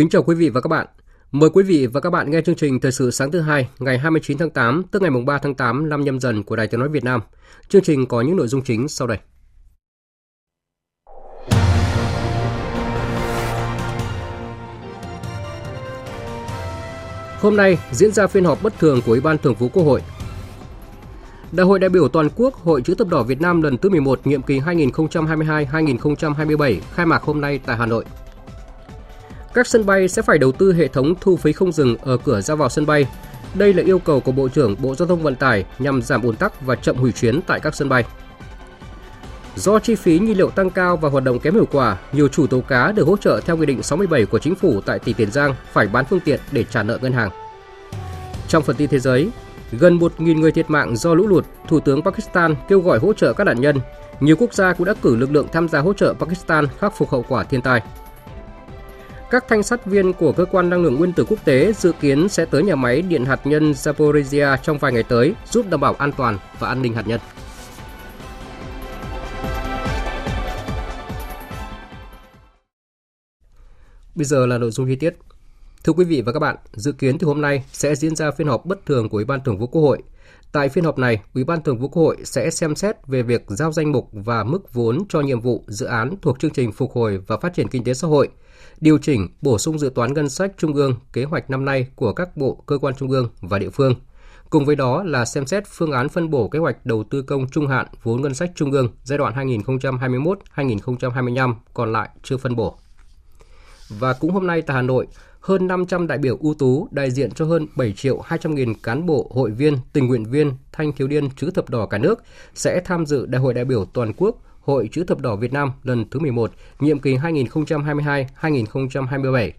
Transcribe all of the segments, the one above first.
Kính chào quý vị và các bạn. Mời quý vị và các bạn nghe chương trình Thời sự sáng thứ hai, ngày 29 tháng 8 tức ngày 3 tháng 8 năm nhâm dần của Đài Tiếng nói Việt Nam. Chương trình có những nội dung chính sau đây. Hôm nay diễn ra phiên họp bất thường của Ủy ban Thường vụ Quốc hội. Đại hội đại biểu toàn quốc Hội chữ thập đỏ Việt Nam lần thứ 11 nhiệm kỳ 2022-2027 khai mạc hôm nay tại Hà Nội. Các sân bay sẽ phải đầu tư hệ thống thu phí không dừng ở cửa ra vào sân bay. Đây là yêu cầu của Bộ trưởng Bộ Giao thông Vận tải nhằm giảm ùn tắc và chậm hủy chuyến tại các sân bay. Do chi phí nhiên liệu tăng cao và hoạt động kém hiệu quả, nhiều chủ tàu cá được hỗ trợ theo Nghị định 67 của Chính phủ tại tỉnh Tiền Giang phải bán phương tiện để trả nợ ngân hàng. Trong phần tin thế giới, gần 1.000 người thiệt mạng do lũ lụt, Thủ tướng Pakistan kêu gọi hỗ trợ các nạn nhân. Nhiều quốc gia cũng đã cử lực lượng tham gia hỗ trợ Pakistan khắc phục hậu quả thiên tai. Các thanh sát viên của cơ quan năng lượng nguyên tử quốc tế dự kiến sẽ tới nhà máy điện hạt nhân Zaporizhia trong vài ngày tới, giúp đảm bảo an toàn và an ninh hạt nhân. Bây giờ là nội dung chi tiết. Thưa quý vị và các bạn, dự kiến từ hôm nay sẽ diễn ra phiên họp bất thường của Ủy ban Thường vụ Quốc hội. Tại phiên họp này, Ủy ban Thường vụ Quốc hội sẽ xem xét về việc giao danh mục và mức vốn cho nhiệm vụ dự án thuộc chương trình phục hồi và phát triển kinh tế xã hội, điều chỉnh, bổ sung dự toán ngân sách trung ương kế hoạch năm nay của các bộ, cơ quan trung ương và địa phương. Cùng với đó là xem xét phương án phân bổ kế hoạch đầu tư công trung hạn vốn ngân sách trung ương giai đoạn 2021-2025 còn lại chưa phân bổ. Và cũng hôm nay tại Hà Nội, hơn 500 đại biểu ưu tú đại diện cho hơn 7 triệu 200 nghìn cán bộ, hội viên, tình nguyện viên, thanh thiếu niên chữ thập đỏ cả nước sẽ tham dự Đại hội đại biểu toàn quốc Hội chữ thập đỏ Việt Nam lần thứ 11, nhiệm kỳ 2022-2027.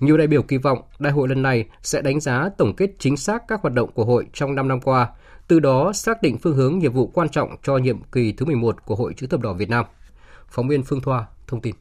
Nhiều đại biểu kỳ vọng đại hội lần này sẽ đánh giá tổng kết chính xác các hoạt động của hội trong 5 năm qua, từ đó xác định phương hướng nhiệm vụ quan trọng cho nhiệm kỳ thứ 11 của Hội chữ thập đỏ Việt Nam. Phóng viên Phương Thoa thông tin.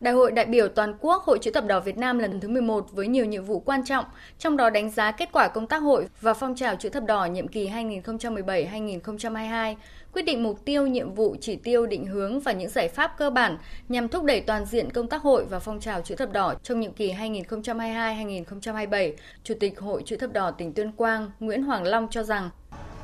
Đại hội đại biểu toàn quốc Hội chữ thập đỏ Việt Nam lần thứ 11 với nhiều nhiệm vụ quan trọng, trong đó đánh giá kết quả công tác hội và phong trào chữ thập đỏ nhiệm kỳ 2017-2022, quyết định mục tiêu, nhiệm vụ, chỉ tiêu, định hướng và những giải pháp cơ bản nhằm thúc đẩy toàn diện công tác hội và phong trào chữ thập đỏ trong nhiệm kỳ 2022-2027. Chủ tịch Hội chữ thập đỏ tỉnh Tuyên Quang Nguyễn Hoàng Long cho rằng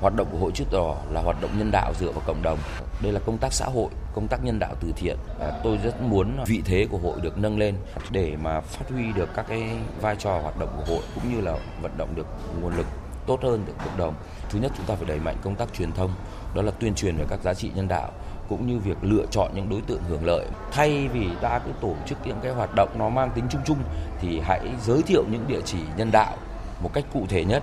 Hoạt động của Hội chữ đỏ là hoạt động nhân đạo dựa vào cộng đồng. Đây là công tác xã hội, công tác nhân đạo từ thiện. À, tôi rất muốn vị thế của hội được nâng lên để mà phát huy được các cái vai trò hoạt động của hội cũng như là vận động được nguồn lực tốt hơn được cộng đồng. Thứ nhất chúng ta phải đẩy mạnh công tác truyền thông, đó là tuyên truyền về các giá trị nhân đạo cũng như việc lựa chọn những đối tượng hưởng lợi thay vì ta cứ tổ chức những cái hoạt động nó mang tính chung chung thì hãy giới thiệu những địa chỉ nhân đạo một cách cụ thể nhất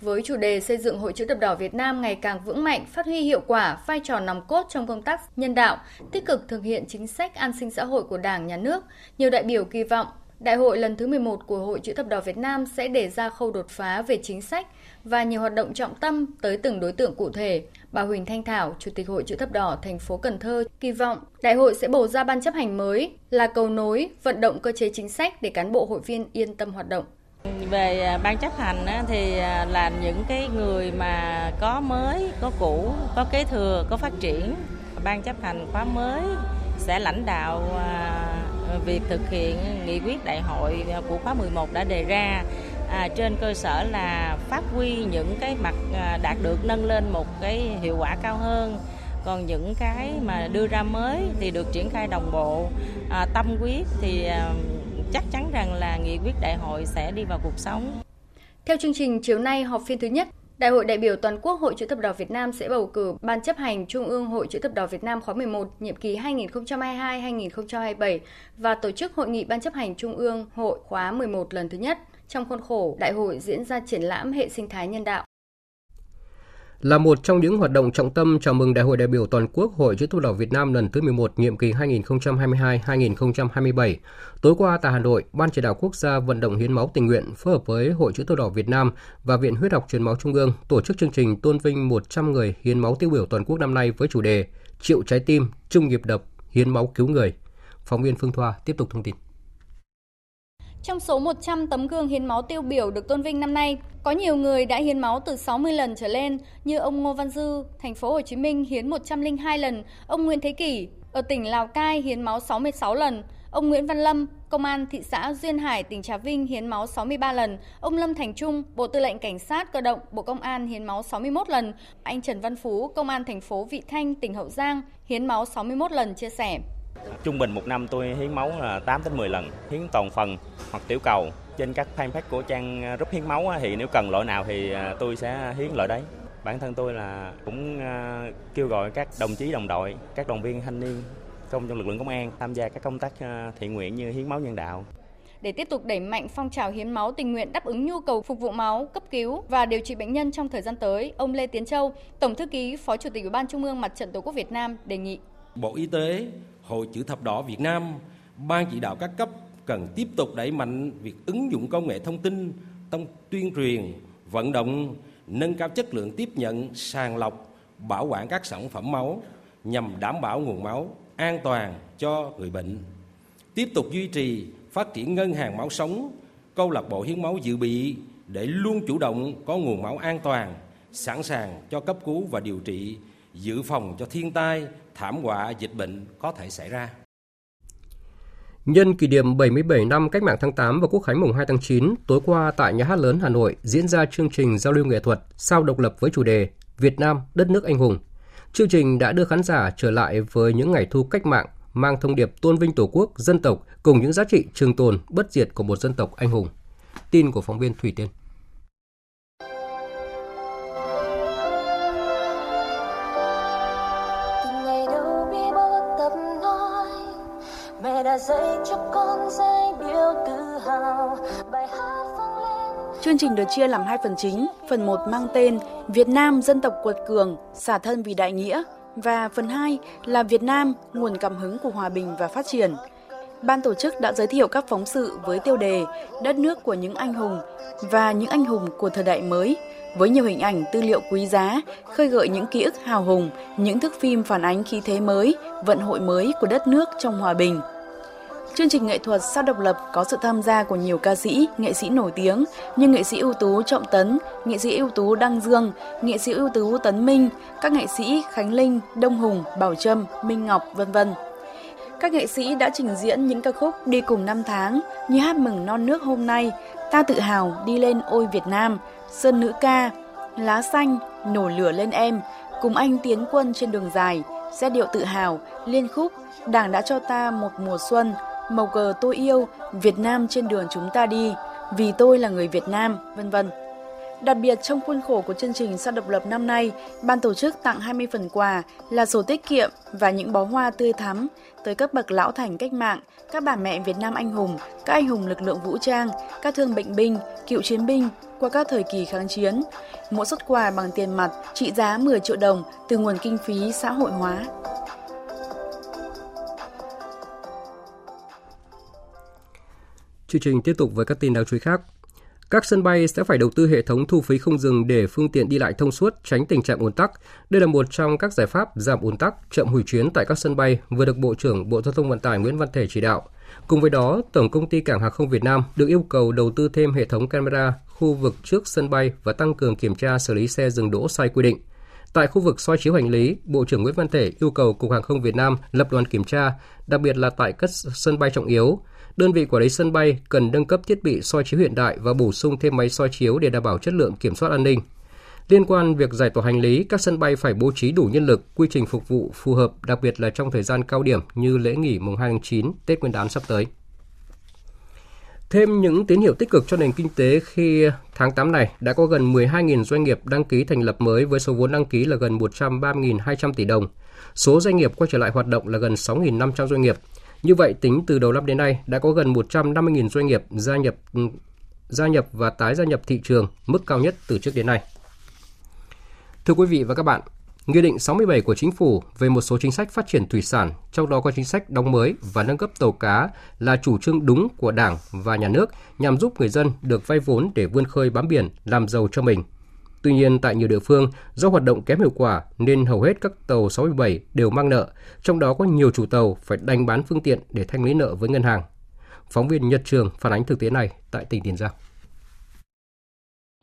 với chủ đề xây dựng Hội chữ thập đỏ Việt Nam ngày càng vững mạnh, phát huy hiệu quả vai trò nòng cốt trong công tác nhân đạo, tích cực thực hiện chính sách an sinh xã hội của Đảng, Nhà nước, nhiều đại biểu kỳ vọng Đại hội lần thứ 11 của Hội chữ thập đỏ Việt Nam sẽ đề ra khâu đột phá về chính sách và nhiều hoạt động trọng tâm tới từng đối tượng cụ thể. Bà Huỳnh Thanh Thảo, Chủ tịch Hội chữ thập đỏ thành phố Cần Thơ kỳ vọng đại hội sẽ bổ ra ban chấp hành mới là cầu nối, vận động cơ chế chính sách để cán bộ hội viên yên tâm hoạt động. Về à, ban chấp hành thì à, là những cái người mà có mới, có cũ, có kế thừa, có phát triển. Ban chấp hành khóa mới sẽ lãnh đạo à, việc thực hiện nghị quyết đại hội của khóa 11 đã đề ra à, trên cơ sở là phát huy những cái mặt à, đạt được nâng lên một cái hiệu quả cao hơn còn những cái mà đưa ra mới thì được triển khai đồng bộ à, tâm quyết thì à, chắc chắn rằng là nghị quyết đại hội sẽ đi vào cuộc sống. Theo chương trình chiều nay họp phiên thứ nhất, Đại hội đại biểu toàn quốc Hội chữ thập đỏ Việt Nam sẽ bầu cử Ban chấp hành Trung ương Hội chữ thập đỏ Việt Nam khóa 11 nhiệm kỳ 2022-2027 và tổ chức hội nghị Ban chấp hành Trung ương Hội khóa 11 lần thứ nhất. Trong khuôn khổ đại hội diễn ra triển lãm hệ sinh thái nhân đạo. Là một trong những hoạt động trọng tâm chào mừng Đại hội đại biểu toàn quốc Hội chữ thập đỏ Việt Nam lần thứ 11 nhiệm kỳ 2022-2027, tối qua tại Hà Nội, Ban chỉ đạo quốc gia vận động hiến máu tình nguyện phối hợp với Hội chữ thập đỏ Việt Nam và Viện Huyết học truyền máu Trung ương tổ chức chương trình tôn vinh 100 người hiến máu tiêu biểu toàn quốc năm nay với chủ đề Triệu trái tim, chung nhịp đập, hiến máu cứu người. Phóng viên Phương Thoa tiếp tục thông tin. Trong số 100 tấm gương hiến máu tiêu biểu được tôn vinh năm nay, có nhiều người đã hiến máu từ 60 lần trở lên như ông Ngô Văn Dư, thành phố Hồ Chí Minh hiến 102 lần, ông Nguyễn Thế Kỷ ở tỉnh Lào Cai hiến máu 66 lần, ông Nguyễn Văn Lâm, công an thị xã Duyên Hải, tỉnh Trà Vinh hiến máu 63 lần, ông Lâm Thành Trung, Bộ Tư lệnh Cảnh sát cơ động, Bộ Công an hiến máu 61 lần, anh Trần Văn Phú, công an thành phố Vị Thanh, tỉnh Hậu Giang hiến máu 61 lần chia sẻ. Trung bình một năm tôi hiến máu là 8 đến 10 lần, hiến toàn phần hoặc tiểu cầu. Trên các fanpage của trang rút hiến máu thì nếu cần loại nào thì à, tôi sẽ hiến loại đấy. Bản thân tôi là cũng à, kêu gọi các đồng chí đồng đội, các đoàn viên thanh niên công trong lực lượng công an tham gia các công tác à, thiện nguyện như hiến máu nhân đạo để tiếp tục đẩy mạnh phong trào hiến máu tình nguyện đáp ứng nhu cầu phục vụ máu, cấp cứu và điều trị bệnh nhân trong thời gian tới, ông Lê Tiến Châu, Tổng thư ký, Phó Chủ tịch Ủy ban Trung ương Mặt trận Tổ quốc Việt Nam đề nghị Bộ Y tế, Hội chữ thập đỏ Việt Nam, ban chỉ đạo các cấp cần tiếp tục đẩy mạnh việc ứng dụng công nghệ thông tin trong tuyên truyền, vận động, nâng cao chất lượng tiếp nhận, sàng lọc, bảo quản các sản phẩm máu nhằm đảm bảo nguồn máu an toàn cho người bệnh. Tiếp tục duy trì phát triển ngân hàng máu sống, câu lạc bộ hiến máu dự bị để luôn chủ động có nguồn máu an toàn, sẵn sàng cho cấp cứu và điều trị, dự phòng cho thiên tai, thảm họa dịch bệnh có thể xảy ra. Nhân kỷ niệm 77 năm Cách mạng tháng 8 và Quốc khánh mùng 2 tháng 9, tối qua tại Nhà hát lớn Hà Nội diễn ra chương trình giao lưu nghệ thuật sao độc lập với chủ đề Việt Nam, đất nước anh hùng. Chương trình đã đưa khán giả trở lại với những ngày thu cách mạng, mang thông điệp tôn vinh Tổ quốc, dân tộc cùng những giá trị trường tồn, bất diệt của một dân tộc anh hùng. Tin của phóng viên Thủy Tiên. Dạy cho con giai điệu tự hào bài hát vang lên Chương trình được chia làm hai phần chính, phần 1 mang tên Việt Nam dân tộc quật cường, xả thân vì đại nghĩa và phần 2 là Việt Nam nguồn cảm hứng của hòa bình và phát triển. Ban tổ chức đã giới thiệu các phóng sự với tiêu đề Đất nước của những anh hùng và những anh hùng của thời đại mới với nhiều hình ảnh tư liệu quý giá, khơi gợi những ký ức hào hùng, những thước phim phản ánh khí thế mới, vận hội mới của đất nước trong hòa bình. Chương trình nghệ thuật sao độc lập có sự tham gia của nhiều ca sĩ, nghệ sĩ nổi tiếng như nghệ sĩ ưu tú Trọng Tấn, nghệ sĩ ưu tú Đăng Dương, nghệ sĩ ưu tú Tấn Minh, các nghệ sĩ Khánh Linh, Đông Hùng, Bảo Trâm, Minh Ngọc, vân vân. Các nghệ sĩ đã trình diễn những ca khúc đi cùng năm tháng như hát mừng non nước hôm nay, ta tự hào đi lên ôi Việt Nam, sơn nữ ca, lá xanh, nổ lửa lên em, cùng anh tiến quân trên đường dài, giai điệu tự hào, liên khúc, Đảng đã cho ta một mùa xuân, màu cờ tôi yêu, Việt Nam trên đường chúng ta đi, vì tôi là người Việt Nam, vân vân. Đặc biệt trong khuôn khổ của chương trình sao độc lập năm nay, ban tổ chức tặng 20 phần quà là sổ tiết kiệm và những bó hoa tươi thắm tới các bậc lão thành cách mạng, các bà mẹ Việt Nam anh hùng, các anh hùng lực lượng vũ trang, các thương bệnh binh, cựu chiến binh qua các thời kỳ kháng chiến. Mỗi xuất quà bằng tiền mặt trị giá 10 triệu đồng từ nguồn kinh phí xã hội hóa. Chương trình tiếp tục với các tin đáng chú ý khác. Các sân bay sẽ phải đầu tư hệ thống thu phí không dừng để phương tiện đi lại thông suốt, tránh tình trạng ùn tắc. Đây là một trong các giải pháp giảm ùn tắc, chậm hủy chuyến tại các sân bay vừa được Bộ trưởng Bộ Giao thông Vận tải Nguyễn Văn Thể chỉ đạo. Cùng với đó, Tổng công ty Cảng hàng không Việt Nam được yêu cầu đầu tư thêm hệ thống camera khu vực trước sân bay và tăng cường kiểm tra xử lý xe dừng đỗ sai quy định. Tại khu vực soi chiếu hành lý, Bộ trưởng Nguyễn Văn Thể yêu cầu Cục Hàng không Việt Nam lập đoàn kiểm tra, đặc biệt là tại các sân bay trọng yếu, đơn vị quản lý sân bay cần nâng cấp thiết bị soi chiếu hiện đại và bổ sung thêm máy soi chiếu để đảm bảo chất lượng kiểm soát an ninh. Liên quan việc giải tỏa hành lý, các sân bay phải bố trí đủ nhân lực, quy trình phục vụ phù hợp, đặc biệt là trong thời gian cao điểm như lễ nghỉ mùng 2 tháng 9, Tết Nguyên đán sắp tới. Thêm những tín hiệu tích cực cho nền kinh tế khi tháng 8 này đã có gần 12.000 doanh nghiệp đăng ký thành lập mới với số vốn đăng ký là gần 130.200 tỷ đồng. Số doanh nghiệp quay trở lại hoạt động là gần 6.500 doanh nghiệp. Như vậy, tính từ đầu năm đến nay đã có gần 150.000 doanh nghiệp gia nhập ừ, gia nhập và tái gia nhập thị trường mức cao nhất từ trước đến nay. Thưa quý vị và các bạn, Nghị định 67 của Chính phủ về một số chính sách phát triển thủy sản, trong đó có chính sách đóng mới và nâng cấp tàu cá là chủ trương đúng của Đảng và Nhà nước nhằm giúp người dân được vay vốn để vươn khơi bám biển, làm giàu cho mình. Tuy nhiên, tại nhiều địa phương, do hoạt động kém hiệu quả nên hầu hết các tàu 67 đều mang nợ, trong đó có nhiều chủ tàu phải đành bán phương tiện để thanh lý nợ với ngân hàng. Phóng viên Nhật Trường phản ánh thực tế này tại tỉnh Tiền Giang.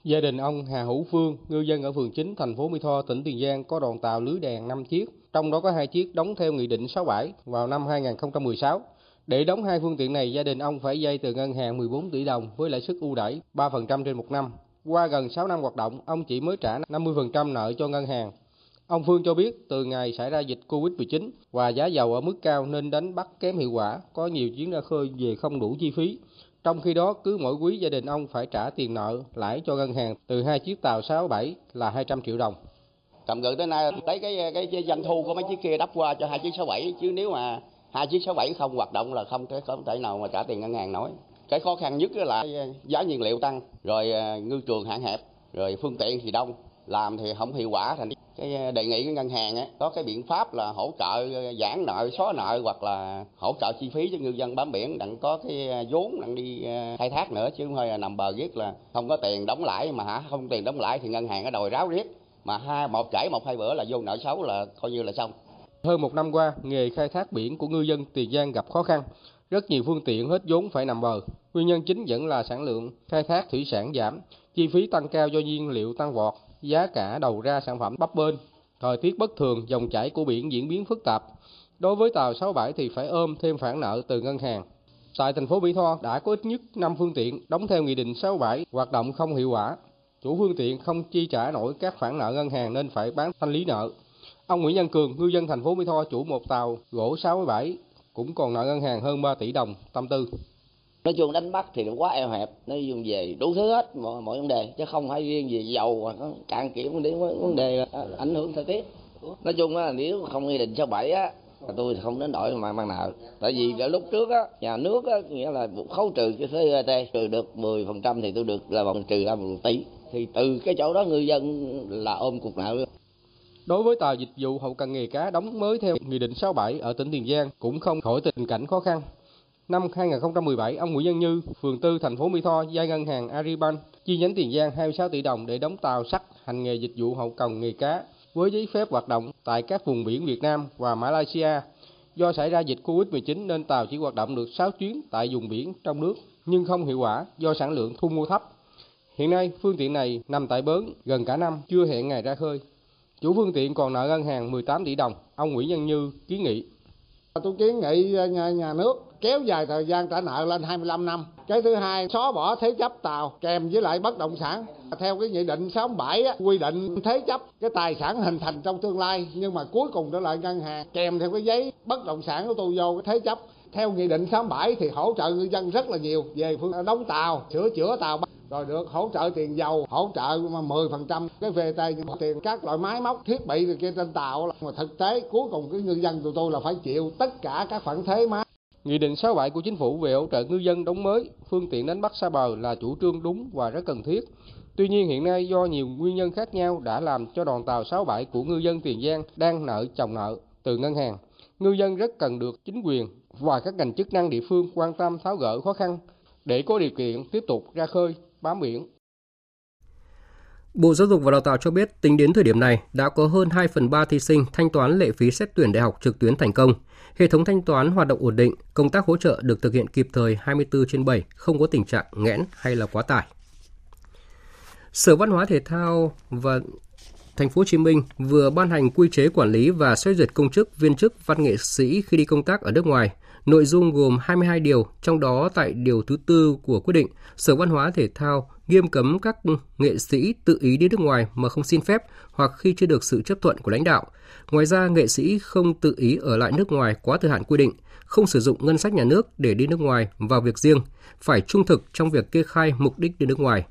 Gia đình ông Hà Hữu Phương, ngư dân ở phường 9 thành phố Mỹ Tho, tỉnh Tiền Giang có đoàn tàu lưới đèn 5 chiếc, trong đó có hai chiếc đóng theo Nghị định 67 vào năm 2016. Để đóng hai phương tiện này, gia đình ông phải vay từ ngân hàng 14 tỷ đồng với lãi suất ưu đãi 3% trên một năm. Qua gần 6 năm hoạt động, ông chỉ mới trả 50% nợ cho ngân hàng. Ông Phương cho biết từ ngày xảy ra dịch Covid-19 và giá dầu ở mức cao nên đánh bắt kém hiệu quả, có nhiều chuyến ra khơi về không đủ chi phí. Trong khi đó, cứ mỗi quý gia đình ông phải trả tiền nợ lãi cho ngân hàng từ hai chiếc tàu 67 là 200 triệu đồng. cầm cự tới nay lấy cái, cái cái doanh thu của mấy chiếc kia đắp qua cho hai chiếc 67 chứ nếu mà hai chiếc 67 không hoạt động là không thể không thể nào mà trả tiền ngân hàng nổi. Cái khó khăn nhất là giá nhiên liệu tăng, rồi à, ngư trường hạn hẹp, rồi phương tiện thì đông, làm thì không hiệu quả thành cái đề nghị cái ngân hàng ấy, có cái biện pháp là hỗ trợ à, giãn nợ xóa nợ hoặc là hỗ trợ chi phí cho ngư dân bám biển đặng có cái à, vốn đặng đi khai thác nữa chứ không thôi là nằm bờ riết là không có tiền đóng lãi mà hả? Không tiền đóng lãi thì ngân hàng nó đòi ráo riết mà hai một chảy một hai bữa là vô nợ xấu là coi như là xong. Hơn một năm qua nghề khai thác biển của ngư dân tiền giang gặp khó khăn rất nhiều phương tiện hết vốn phải nằm bờ nguyên nhân chính vẫn là sản lượng khai thác thủy sản giảm chi phí tăng cao do nhiên liệu tăng vọt giá cả đầu ra sản phẩm bấp bênh, thời tiết bất thường, dòng chảy của biển diễn biến phức tạp. Đối với tàu 67 thì phải ôm thêm khoản nợ từ ngân hàng. Tại thành phố Mỹ Tho đã có ít nhất 5 phương tiện đóng theo Nghị định 67 hoạt động không hiệu quả. Chủ phương tiện không chi trả nổi các khoản nợ ngân hàng nên phải bán thanh lý nợ. Ông Nguyễn Văn Cường, ngư dân thành phố Mỹ Tho, chủ một tàu gỗ 67 cũng còn nợ ngân hàng hơn 3 tỷ đồng tâm tư nói chung đánh bắt thì quá eo hẹp nó dùng về đủ thứ hết mọi, mọi vấn đề chứ không phải riêng về dầu hoặc cạn kiệt đến vấn đề ảnh hưởng thời tiết. Nói chung là nếu không nghị định số bảy á tôi không đến đổi mà mang nợ. Tại vì cái lúc trước á nhà nước á nghĩa là khấu trừ cái thuế VAT trừ được 10 phần trăm thì tôi được là bằng trừ ra một tỷ. Thì từ cái chỗ đó ngư dân là ôm cục nợ. Đối với tàu dịch vụ hậu cần nghề cá đóng mới theo Nghị định 67 ở tỉnh Tiền Giang cũng không khỏi tình cảnh khó khăn. Năm 2017, ông Nguyễn Văn Như, phường Tư, thành phố Mỹ Tho, vay ngân hàng Aribank chi nhánh Tiền Giang 26 tỷ đồng để đóng tàu sắt hành nghề dịch vụ hậu cần nghề cá với giấy phép hoạt động tại các vùng biển Việt Nam và Malaysia. Do xảy ra dịch Covid-19 nên tàu chỉ hoạt động được 6 chuyến tại vùng biển trong nước nhưng không hiệu quả do sản lượng thu mua thấp. Hiện nay, phương tiện này nằm tại bến gần cả năm chưa hẹn ngày ra khơi. Chủ phương tiện còn nợ ngân hàng 18 tỷ đồng. Ông Nguyễn Văn Như kiến nghị. Tôi kiến nghị ờ, nhà, nhà nước kéo dài thời gian trả nợ lên 25 năm. Cái thứ hai, xóa bỏ thế chấp tàu kèm với lại bất động sản. Theo cái nghị định 67 á, quy định thế chấp cái tài sản hình thành trong tương lai nhưng mà cuối cùng trở lại ngân hàng kèm theo cái giấy bất động sản của tôi vô cái thế chấp theo nghị định 67 thì hỗ trợ ngư dân rất là nhiều về phương đóng tàu, sửa chữa tàu rồi được hỗ trợ tiền dầu, hỗ trợ mà 10% cái về tay tiền các loại máy móc thiết bị kia trên tàu mà thực tế cuối cùng cái ngư dân tụi tôi là phải chịu tất cả các khoản thuế má Nghị định 67 của chính phủ về hỗ trợ ngư dân đóng mới, phương tiện đánh bắt xa bờ là chủ trương đúng và rất cần thiết. Tuy nhiên hiện nay do nhiều nguyên nhân khác nhau đã làm cho đoàn tàu 67 của ngư dân Tiền Giang đang nợ chồng nợ từ ngân hàng. Ngư dân rất cần được chính quyền và các ngành chức năng địa phương quan tâm tháo gỡ khó khăn để có điều kiện tiếp tục ra khơi, bám biển. Bộ Giáo dục và Đào tạo cho biết tính đến thời điểm này đã có hơn 2 phần 3 thí sinh thanh toán lệ phí xét tuyển đại học trực tuyến thành công. Hệ thống thanh toán hoạt động ổn định, công tác hỗ trợ được thực hiện kịp thời 24 trên 7, không có tình trạng nghẽn hay là quá tải. Sở Văn hóa Thể thao và Thành phố Hồ Chí Minh vừa ban hành quy chế quản lý và xét duyệt công chức, viên chức, văn nghệ sĩ khi đi công tác ở nước ngoài. Nội dung gồm 22 điều, trong đó tại điều thứ tư của quyết định, Sở Văn hóa Thể thao nghiêm cấm các nghệ sĩ tự ý đi nước ngoài mà không xin phép hoặc khi chưa được sự chấp thuận của lãnh đạo. Ngoài ra, nghệ sĩ không tự ý ở lại nước ngoài quá thời hạn quy định, không sử dụng ngân sách nhà nước để đi nước ngoài vào việc riêng, phải trung thực trong việc kê khai mục đích đi nước ngoài.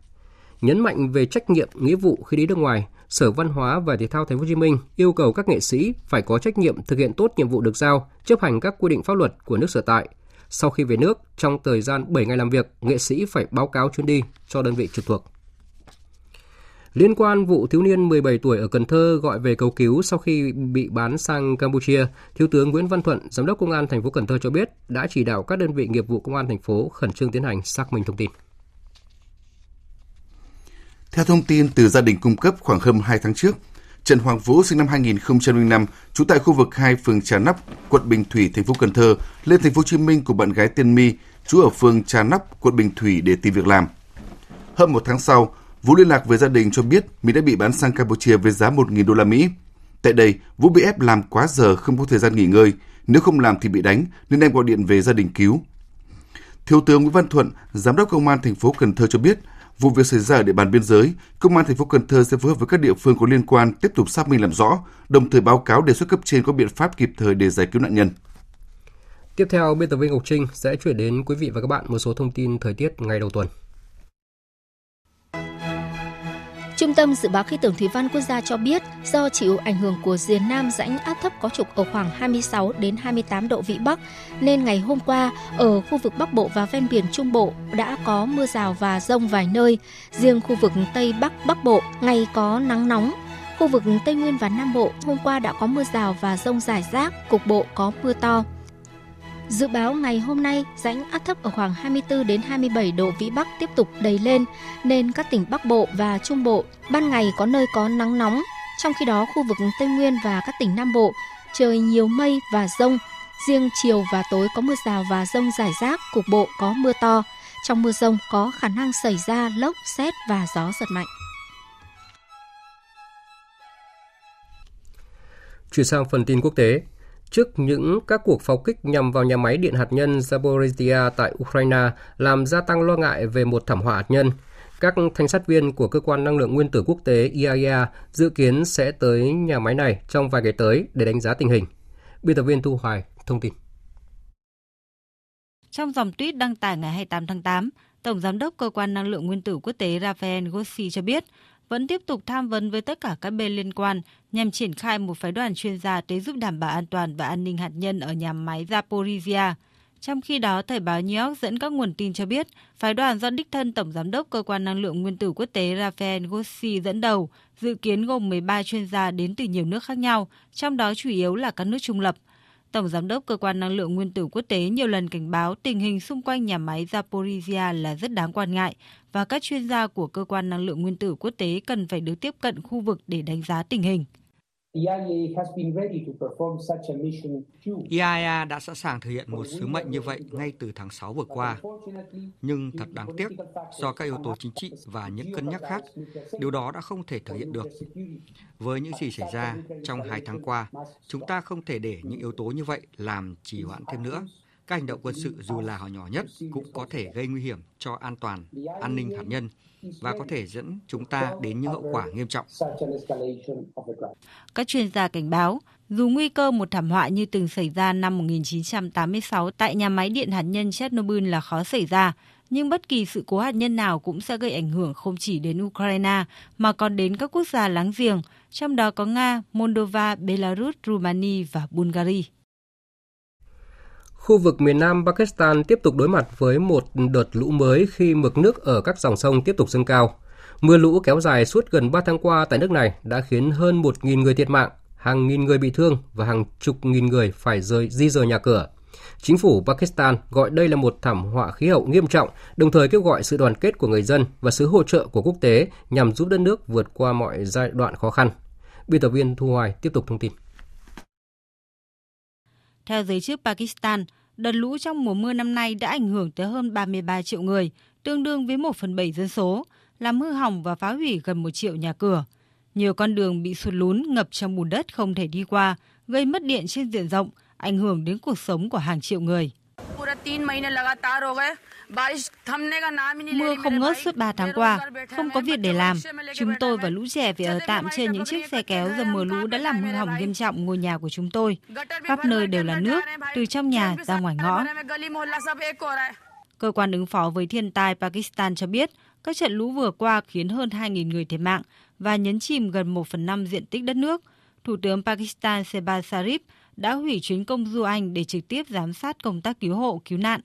Nhấn mạnh về trách nhiệm nghĩa vụ khi đi nước ngoài, Sở Văn hóa và Thể thao Thành phố Hồ Chí Minh yêu cầu các nghệ sĩ phải có trách nhiệm thực hiện tốt nhiệm vụ được giao, chấp hành các quy định pháp luật của nước sở tại. Sau khi về nước, trong thời gian 7 ngày làm việc, nghệ sĩ phải báo cáo chuyến đi cho đơn vị trực thuộc. Liên quan vụ thiếu niên 17 tuổi ở Cần Thơ gọi về cầu cứu sau khi bị bán sang Campuchia, Thiếu tướng Nguyễn Văn Thuận, Giám đốc Công an thành phố Cần Thơ cho biết đã chỉ đạo các đơn vị nghiệp vụ Công an thành phố khẩn trương tiến hành xác minh thông tin. Theo thông tin từ gia đình cung cấp khoảng hơn 2 tháng trước, Trần Hoàng Vũ sinh năm 2005, trú tại khu vực 2 phường Trà Nắp, quận Bình Thủy, thành phố Cần Thơ, lên thành phố Hồ Chí Minh cùng bạn gái Tiên My, trú ở phường Trà Nắp, quận Bình Thủy để tìm việc làm. Hơn một tháng sau, Vũ liên lạc với gia đình cho biết mình đã bị bán sang Campuchia với giá 1.000 đô la Mỹ. Tại đây, Vũ bị ép làm quá giờ không có thời gian nghỉ ngơi, nếu không làm thì bị đánh nên em gọi điện về gia đình cứu. Thiếu tướng Nguyễn Văn Thuận, giám đốc công an thành phố Cần Thơ cho biết, vụ việc xảy ra ở địa bàn biên giới, công an thành phố Cần Thơ sẽ phối hợp với các địa phương có liên quan tiếp tục xác minh làm rõ, đồng thời báo cáo đề xuất cấp trên có biện pháp kịp thời để giải cứu nạn nhân. Tiếp theo, biên tập viên Ngọc Trinh sẽ chuyển đến quý vị và các bạn một số thông tin thời tiết ngày đầu tuần. Trung tâm Dự báo Khí tượng Thủy văn Quốc gia cho biết, do chịu ảnh hưởng của rìa Nam rãnh áp thấp có trục ở khoảng 26 đến 28 độ vĩ Bắc, nên ngày hôm qua ở khu vực Bắc Bộ và ven biển Trung Bộ đã có mưa rào và rông vài nơi. Riêng khu vực Tây Bắc Bắc Bộ ngày có nắng nóng. Khu vực Tây Nguyên và Nam Bộ hôm qua đã có mưa rào và rông rải rác, cục bộ có mưa to. Dự báo ngày hôm nay, rãnh áp thấp ở khoảng 24 đến 27 độ vĩ Bắc tiếp tục đầy lên, nên các tỉnh Bắc Bộ và Trung Bộ ban ngày có nơi có nắng nóng. Trong khi đó, khu vực Tây Nguyên và các tỉnh Nam Bộ trời nhiều mây và rông. Riêng chiều và tối có mưa rào và rông rải rác, cục bộ có mưa to. Trong mưa rông có khả năng xảy ra lốc, xét và gió giật mạnh. Chuyển sang phần tin quốc tế, trước những các cuộc pháo kích nhằm vào nhà máy điện hạt nhân Zaporizhia tại Ukraine làm gia tăng lo ngại về một thảm họa hạt nhân. Các thanh sát viên của Cơ quan Năng lượng Nguyên tử Quốc tế IAEA dự kiến sẽ tới nhà máy này trong vài ngày tới để đánh giá tình hình. Biên tập viên Thu Hoài thông tin. Trong dòng tweet đăng tải ngày 28 tháng 8, Tổng Giám đốc Cơ quan Năng lượng Nguyên tử Quốc tế Rafael Grossi cho biết vẫn tiếp tục tham vấn với tất cả các bên liên quan nhằm triển khai một phái đoàn chuyên gia tới giúp đảm bảo an toàn và an ninh hạt nhân ở nhà máy Zaporizhia. Trong khi đó, Thời báo New York dẫn các nguồn tin cho biết, phái đoàn do đích thân Tổng Giám đốc Cơ quan Năng lượng Nguyên tử Quốc tế Rafael Grossi dẫn đầu, dự kiến gồm 13 chuyên gia đến từ nhiều nước khác nhau, trong đó chủ yếu là các nước trung lập – Tổng Giám đốc Cơ quan Năng lượng Nguyên tử Quốc tế nhiều lần cảnh báo tình hình xung quanh nhà máy Zaporizhia là rất đáng quan ngại và các chuyên gia của Cơ quan Năng lượng Nguyên tử Quốc tế cần phải được tiếp cận khu vực để đánh giá tình hình. IAEA đã sẵn sàng thực hiện một sứ mệnh như vậy ngay từ tháng 6 vừa qua. Nhưng thật đáng tiếc, do các yếu tố chính trị và những cân nhắc khác, điều đó đã không thể thực hiện được. Với những gì xảy ra trong hai tháng qua, chúng ta không thể để những yếu tố như vậy làm trì hoãn thêm nữa. Các hành động quân sự dù là họ nhỏ nhất cũng có thể gây nguy hiểm cho an toàn, an ninh hạt nhân và có thể dẫn chúng ta đến những hậu quả nghiêm trọng. Các chuyên gia cảnh báo, dù nguy cơ một thảm họa như từng xảy ra năm 1986 tại nhà máy điện hạt nhân Chernobyl là khó xảy ra, nhưng bất kỳ sự cố hạt nhân nào cũng sẽ gây ảnh hưởng không chỉ đến Ukraine mà còn đến các quốc gia láng giềng, trong đó có Nga, Moldova, Belarus, Romania và Bulgaria. Khu vực miền Nam Pakistan tiếp tục đối mặt với một đợt lũ mới khi mực nước ở các dòng sông tiếp tục dâng cao. Mưa lũ kéo dài suốt gần 3 tháng qua tại nước này đã khiến hơn 1.000 người thiệt mạng, hàng nghìn người bị thương và hàng chục nghìn người phải rời di rời nhà cửa. Chính phủ Pakistan gọi đây là một thảm họa khí hậu nghiêm trọng, đồng thời kêu gọi sự đoàn kết của người dân và sự hỗ trợ của quốc tế nhằm giúp đất nước vượt qua mọi giai đoạn khó khăn. Biên tập viên Thu Hoài tiếp tục thông tin. Theo giới chức Pakistan, đợt lũ trong mùa mưa năm nay đã ảnh hưởng tới hơn 33 triệu người, tương đương với 1 phần 7 dân số, làm hư hỏng và phá hủy gần 1 triệu nhà cửa. Nhiều con đường bị sụt lún, ngập trong bùn đất không thể đi qua, gây mất điện trên diện rộng, ảnh hưởng đến cuộc sống của hàng triệu người. Mưa không ngớt suốt 3 tháng qua, không có việc để làm. Chúng tôi và lũ trẻ phải ở tạm trên những chiếc xe kéo do mưa lũ đã làm hư hỏng nghiêm trọng ngôi nhà của chúng tôi. Khắp nơi đều là nước, từ trong nhà ra ngoài ngõ. Cơ quan ứng phó với thiên tai Pakistan cho biết, các trận lũ vừa qua khiến hơn 2.000 người thiệt mạng và nhấn chìm gần 1 phần 5 diện tích đất nước. Thủ tướng Pakistan Shehbaz Sharif đã hủy chuyến công du Anh để trực tiếp giám sát công tác cứu hộ, cứu nạn.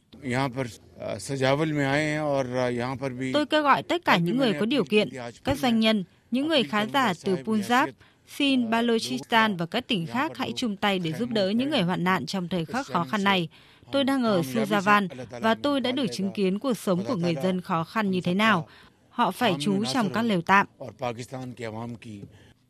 Tôi kêu gọi tất cả những người có điều kiện, các doanh nhân, những người khá giả từ Punjab, Sindh, Balochistan và các tỉnh khác hãy chung tay để giúp đỡ những người hoạn nạn trong thời khắc khó khăn này. Tôi đang ở Sujavan và tôi đã được chứng kiến cuộc sống của người dân khó khăn như thế nào. Họ phải trú trong các lều tạm.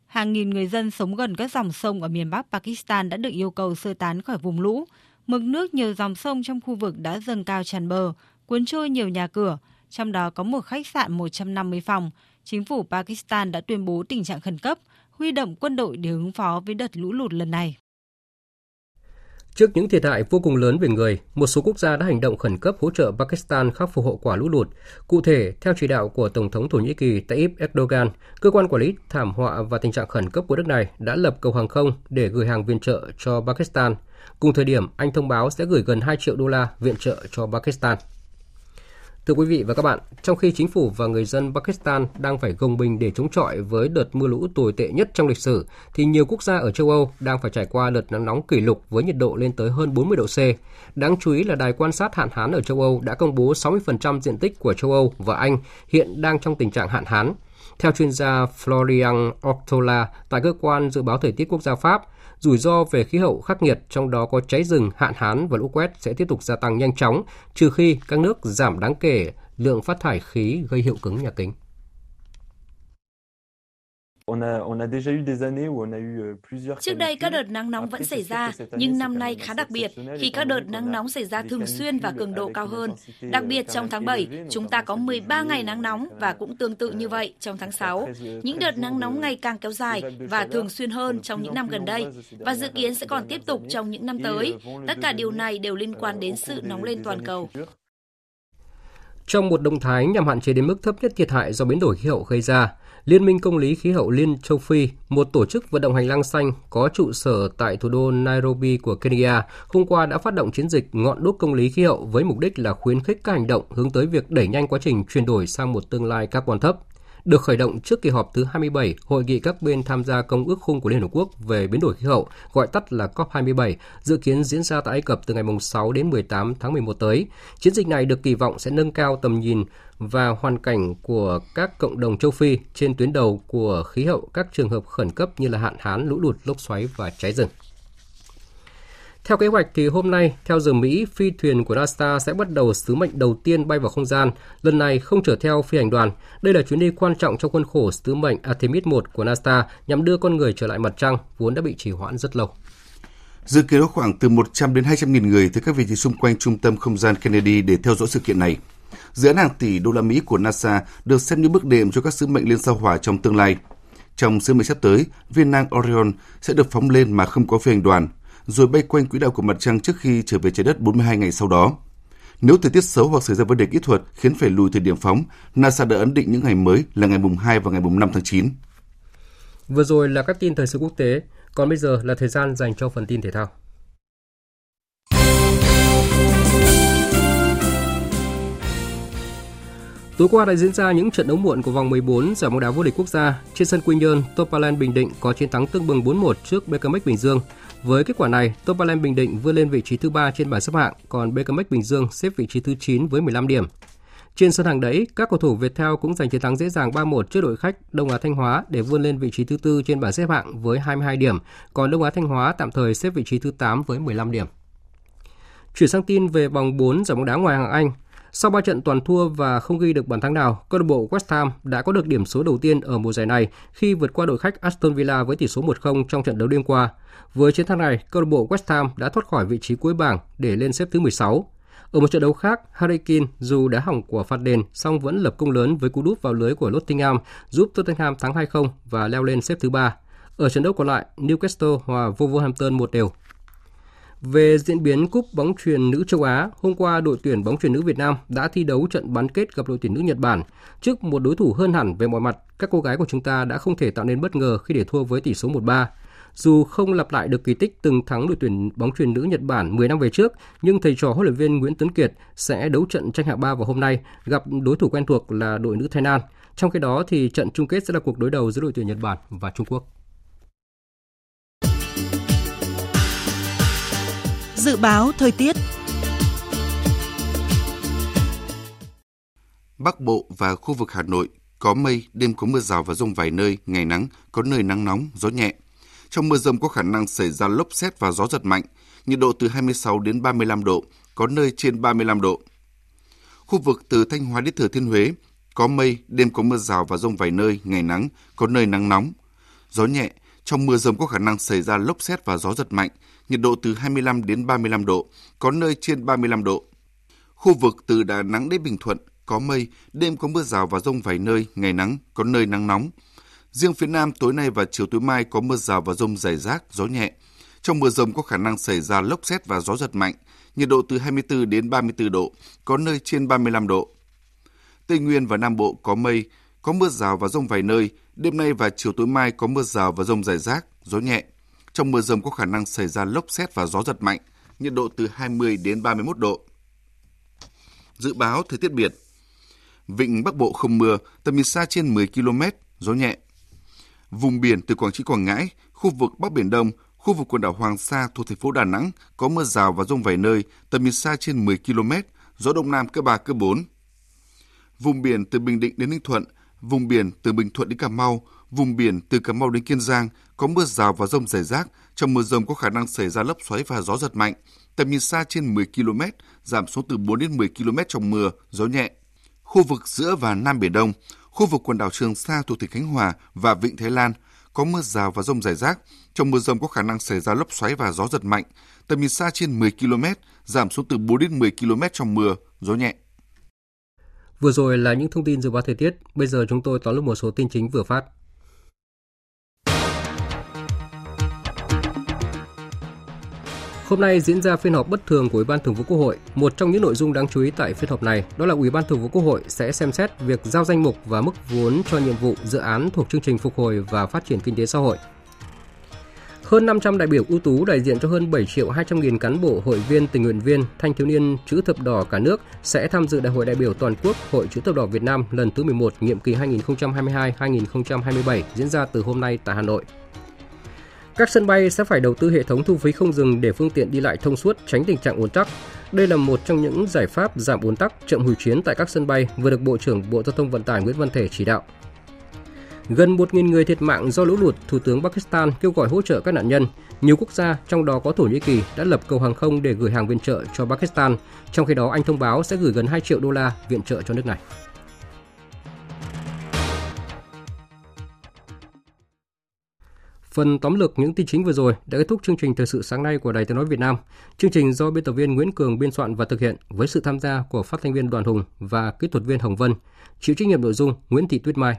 Hàng nghìn người dân sống gần các dòng sông ở miền Bắc Pakistan đã được yêu cầu sơ tán khỏi vùng lũ. Mực nước nhiều dòng sông trong khu vực đã dâng cao tràn bờ, cuốn trôi nhiều nhà cửa, trong đó có một khách sạn 150 phòng. Chính phủ Pakistan đã tuyên bố tình trạng khẩn cấp, huy động quân đội để ứng phó với đợt lũ lụt lần này. Trước những thiệt hại vô cùng lớn về người, một số quốc gia đã hành động khẩn cấp hỗ trợ Pakistan khắc phục hậu quả lũ lụt. Cụ thể, theo chỉ đạo của Tổng thống Thổ Nhĩ Kỳ Tayyip Erdogan, cơ quan quản lý thảm họa và tình trạng khẩn cấp của nước này đã lập cầu hàng không để gửi hàng viện trợ cho Pakistan. Cùng thời điểm, Anh thông báo sẽ gửi gần 2 triệu đô la viện trợ cho Pakistan. Thưa quý vị và các bạn, trong khi chính phủ và người dân Pakistan đang phải gồng mình để chống chọi với đợt mưa lũ tồi tệ nhất trong lịch sử, thì nhiều quốc gia ở châu Âu đang phải trải qua đợt nắng nóng kỷ lục với nhiệt độ lên tới hơn 40 độ C. Đáng chú ý là đài quan sát hạn hán ở châu Âu đã công bố 60% diện tích của châu Âu và Anh hiện đang trong tình trạng hạn hán. Theo chuyên gia Florian Ortola tại cơ quan dự báo thời tiết quốc gia Pháp, rủi ro về khí hậu khắc nghiệt, trong đó có cháy rừng, hạn hán và lũ quét sẽ tiếp tục gia tăng nhanh chóng, trừ khi các nước giảm đáng kể lượng phát thải khí gây hiệu ứng nhà kính. Trước đây các đợt nắng nóng vẫn xảy ra, nhưng năm nay khá đặc biệt khi các đợt nắng nóng xảy ra thường xuyên và cường độ cao hơn. Đặc biệt trong tháng 7, chúng ta có 13 ngày nắng nóng và cũng tương tự như vậy trong tháng 6. Những đợt nắng nóng ngày càng kéo dài và thường xuyên hơn trong những năm gần đây và dự kiến sẽ còn tiếp tục trong những năm tới. Tất cả điều này đều liên quan đến sự nóng lên toàn cầu. Trong một động thái nhằm hạn chế đến mức thấp nhất thiệt hại do biến đổi khí hậu gây ra, Liên minh Công lý Khí hậu Liên châu Phi, một tổ chức vận động hành lang xanh có trụ sở tại thủ đô Nairobi của Kenya, hôm qua đã phát động chiến dịch ngọn đuốc công lý khí hậu với mục đích là khuyến khích các hành động hướng tới việc đẩy nhanh quá trình chuyển đổi sang một tương lai carbon thấp được khởi động trước kỳ họp thứ 27 Hội nghị các bên tham gia Công ước khung của Liên Hợp Quốc về biến đổi khí hậu, gọi tắt là COP27, dự kiến diễn ra tại Ai Cập từ ngày 6 đến 18 tháng 11 tới. Chiến dịch này được kỳ vọng sẽ nâng cao tầm nhìn và hoàn cảnh của các cộng đồng châu Phi trên tuyến đầu của khí hậu các trường hợp khẩn cấp như là hạn hán, lũ lụt, lốc xoáy và cháy rừng. Theo kế hoạch thì hôm nay, theo giờ Mỹ, phi thuyền của NASA sẽ bắt đầu sứ mệnh đầu tiên bay vào không gian, lần này không chở theo phi hành đoàn. Đây là chuyến đi quan trọng trong khuôn khổ sứ mệnh Artemis 1 của NASA nhằm đưa con người trở lại mặt trăng, vốn đã bị trì hoãn rất lâu. Dự kiến có khoảng từ 100 đến 200 nghìn người từ các vị trí xung quanh trung tâm không gian Kennedy để theo dõi sự kiện này. Dự án hàng tỷ đô la Mỹ của NASA được xem như bước đệm cho các sứ mệnh liên sao hỏa trong tương lai. Trong sứ mệnh sắp tới, viên nang Orion sẽ được phóng lên mà không có phi hành đoàn, rồi bay quanh quỹ đạo của mặt trăng trước khi trở về trái đất 42 ngày sau đó. Nếu thời tiết xấu hoặc xảy ra vấn đề kỹ thuật khiến phải lùi thời điểm phóng, NASA đã ấn định những ngày mới là ngày mùng 2 và ngày mùng 5 tháng 9. Vừa rồi là các tin thời sự quốc tế, còn bây giờ là thời gian dành cho phần tin thể thao. Tối qua đã diễn ra những trận đấu muộn của vòng 14 giải bóng đá vô địch quốc gia. Trên sân Quy Nhơn, Topalan Bình Định có chiến thắng tương bừng 4-1 trước BKMX Bình Dương. Với kết quả này, Topalem Bình Định vươn lên vị trí thứ 3 trên bảng xếp hạng, còn BKMX Bình Dương xếp vị trí thứ 9 với 15 điểm. Trên sân hàng đấy, các cầu thủ Viettel cũng giành chiến thắng dễ dàng 3-1 trước đội khách Đông Á Thanh Hóa để vươn lên vị trí thứ tư trên bảng xếp hạng với 22 điểm, còn Đông Á Thanh Hóa tạm thời xếp vị trí thứ 8 với 15 điểm. Chuyển sang tin về vòng 4 giải bóng đá ngoài hạng Anh, sau 3 trận toàn thua và không ghi được bàn thắng nào, câu lạc bộ West Ham đã có được điểm số đầu tiên ở mùa giải này khi vượt qua đội khách Aston Villa với tỷ số 1-0 trong trận đấu đêm qua. Với chiến thắng này, câu lạc bộ West Ham đã thoát khỏi vị trí cuối bảng để lên xếp thứ 16. Ở một trận đấu khác, Harry Kane dù đã hỏng của phạt đền song vẫn lập công lớn với cú đúp vào lưới của Nottingham giúp Tottenham thắng 2-0 và leo lên xếp thứ 3. Ở trận đấu còn lại, Newcastle hòa Wolverhampton một đều. Về diễn biến cúp bóng truyền nữ châu Á, hôm qua đội tuyển bóng truyền nữ Việt Nam đã thi đấu trận bán kết gặp đội tuyển nữ Nhật Bản. Trước một đối thủ hơn hẳn về mọi mặt, các cô gái của chúng ta đã không thể tạo nên bất ngờ khi để thua với tỷ số 1-3. Dù không lặp lại được kỳ tích từng thắng đội tuyển bóng truyền nữ Nhật Bản 10 năm về trước, nhưng thầy trò huấn luyện viên Nguyễn Tuấn Kiệt sẽ đấu trận tranh hạng 3 vào hôm nay gặp đối thủ quen thuộc là đội nữ Thái Lan. Trong khi đó thì trận chung kết sẽ là cuộc đối đầu giữa đội tuyển Nhật Bản và Trung Quốc. Dự báo thời tiết Bắc Bộ và khu vực Hà Nội có mây, đêm có mưa rào và rông vài nơi, ngày nắng, có nơi nắng nóng, gió nhẹ. Trong mưa rông có khả năng xảy ra lốc xét và gió giật mạnh, nhiệt độ từ 26 đến 35 độ, có nơi trên 35 độ. Khu vực từ Thanh Hóa đến Thừa Thiên Huế có mây, đêm có mưa rào và rông vài nơi, ngày nắng, có nơi nắng nóng. Gió nhẹ, trong mưa rông có khả năng xảy ra lốc xét và gió giật mạnh, nhiệt độ từ 25 đến 35 độ, có nơi trên 35 độ. Khu vực từ Đà Nẵng đến Bình Thuận có mây, đêm có mưa rào và rông vài nơi, ngày nắng, có nơi nắng nóng. Riêng phía Nam tối nay và chiều tối mai có mưa rào và rông rải rác, gió nhẹ. Trong mưa rông có khả năng xảy ra lốc xét và gió giật mạnh, nhiệt độ từ 24 đến 34 độ, có nơi trên 35 độ. Tây Nguyên và Nam Bộ có mây, có mưa rào và rông vài nơi, đêm nay và chiều tối mai có mưa rào và rông rải rác, gió nhẹ. Trong mưa rông có khả năng xảy ra lốc xét và gió giật mạnh, nhiệt độ từ 20 đến 31 độ. Dự báo thời tiết biển Vịnh Bắc Bộ không mưa, tầm nhìn xa trên 10 km, gió nhẹ. Vùng biển từ Quảng Trị Quảng Ngãi, khu vực Bắc Biển Đông, khu vực quần đảo Hoàng Sa thuộc thành phố Đà Nẵng có mưa rào và rông vài nơi, tầm nhìn xa trên 10 km, gió Đông Nam cấp 3, cấp 4. Vùng biển từ Bình Định đến Ninh Thuận, vùng biển từ Bình Thuận đến Cà Mau, vùng biển từ Cà Mau đến Kiên Giang có mưa rào và rông rải rác. Trong mưa rông có khả năng xảy ra lốc xoáy và gió giật mạnh. Tầm nhìn xa trên 10 km, giảm xuống từ 4 đến 10 km trong mưa, gió nhẹ. Khu vực giữa và Nam Biển Đông, khu vực quần đảo Trường Sa thuộc tỉnh Khánh Hòa và Vịnh Thái Lan có mưa rào và rông rải rác. Trong mưa rông có khả năng xảy ra lốc xoáy và gió giật mạnh. Tầm nhìn xa trên 10 km, giảm xuống từ 4 đến 10 km trong mưa, gió nhẹ. Vừa rồi là những thông tin dự báo thời tiết, bây giờ chúng tôi tóm lược một số tin chính vừa phát. Hôm nay diễn ra phiên họp bất thường của Ủy ban Thường vụ Quốc hội. Một trong những nội dung đáng chú ý tại phiên họp này đó là Ủy ban Thường vụ Quốc hội sẽ xem xét việc giao danh mục và mức vốn cho nhiệm vụ dự án thuộc chương trình phục hồi và phát triển kinh tế xã hội. Hơn 500 đại biểu ưu tú đại diện cho hơn 7 triệu 200 nghìn cán bộ, hội viên, tình nguyện viên, thanh thiếu niên chữ thập đỏ cả nước sẽ tham dự Đại hội đại biểu toàn quốc Hội chữ thập đỏ Việt Nam lần thứ 11 nhiệm kỳ 2022-2027 diễn ra từ hôm nay tại Hà Nội. Các sân bay sẽ phải đầu tư hệ thống thu phí không dừng để phương tiện đi lại thông suốt, tránh tình trạng ùn tắc. Đây là một trong những giải pháp giảm ùn tắc, chậm hủy chuyến tại các sân bay vừa được Bộ trưởng Bộ Giao thông Vận tải Nguyễn Văn Thể chỉ đạo. Gần 1.000 người thiệt mạng do lũ lụt, Thủ tướng Pakistan kêu gọi hỗ trợ các nạn nhân. Nhiều quốc gia, trong đó có Thổ Nhĩ Kỳ, đã lập cầu hàng không để gửi hàng viện trợ cho Pakistan. Trong khi đó, Anh thông báo sẽ gửi gần 2 triệu đô la viện trợ cho nước này. Phần tóm lược những tin chính vừa rồi đã kết thúc chương trình thời sự sáng nay của Đài Tiếng nói Việt Nam. Chương trình do biên tập viên Nguyễn Cường biên soạn và thực hiện với sự tham gia của phát thanh viên Đoàn Hùng và kỹ thuật viên Hồng Vân. Chịu trách nhiệm nội dung Nguyễn Thị Tuyết Mai.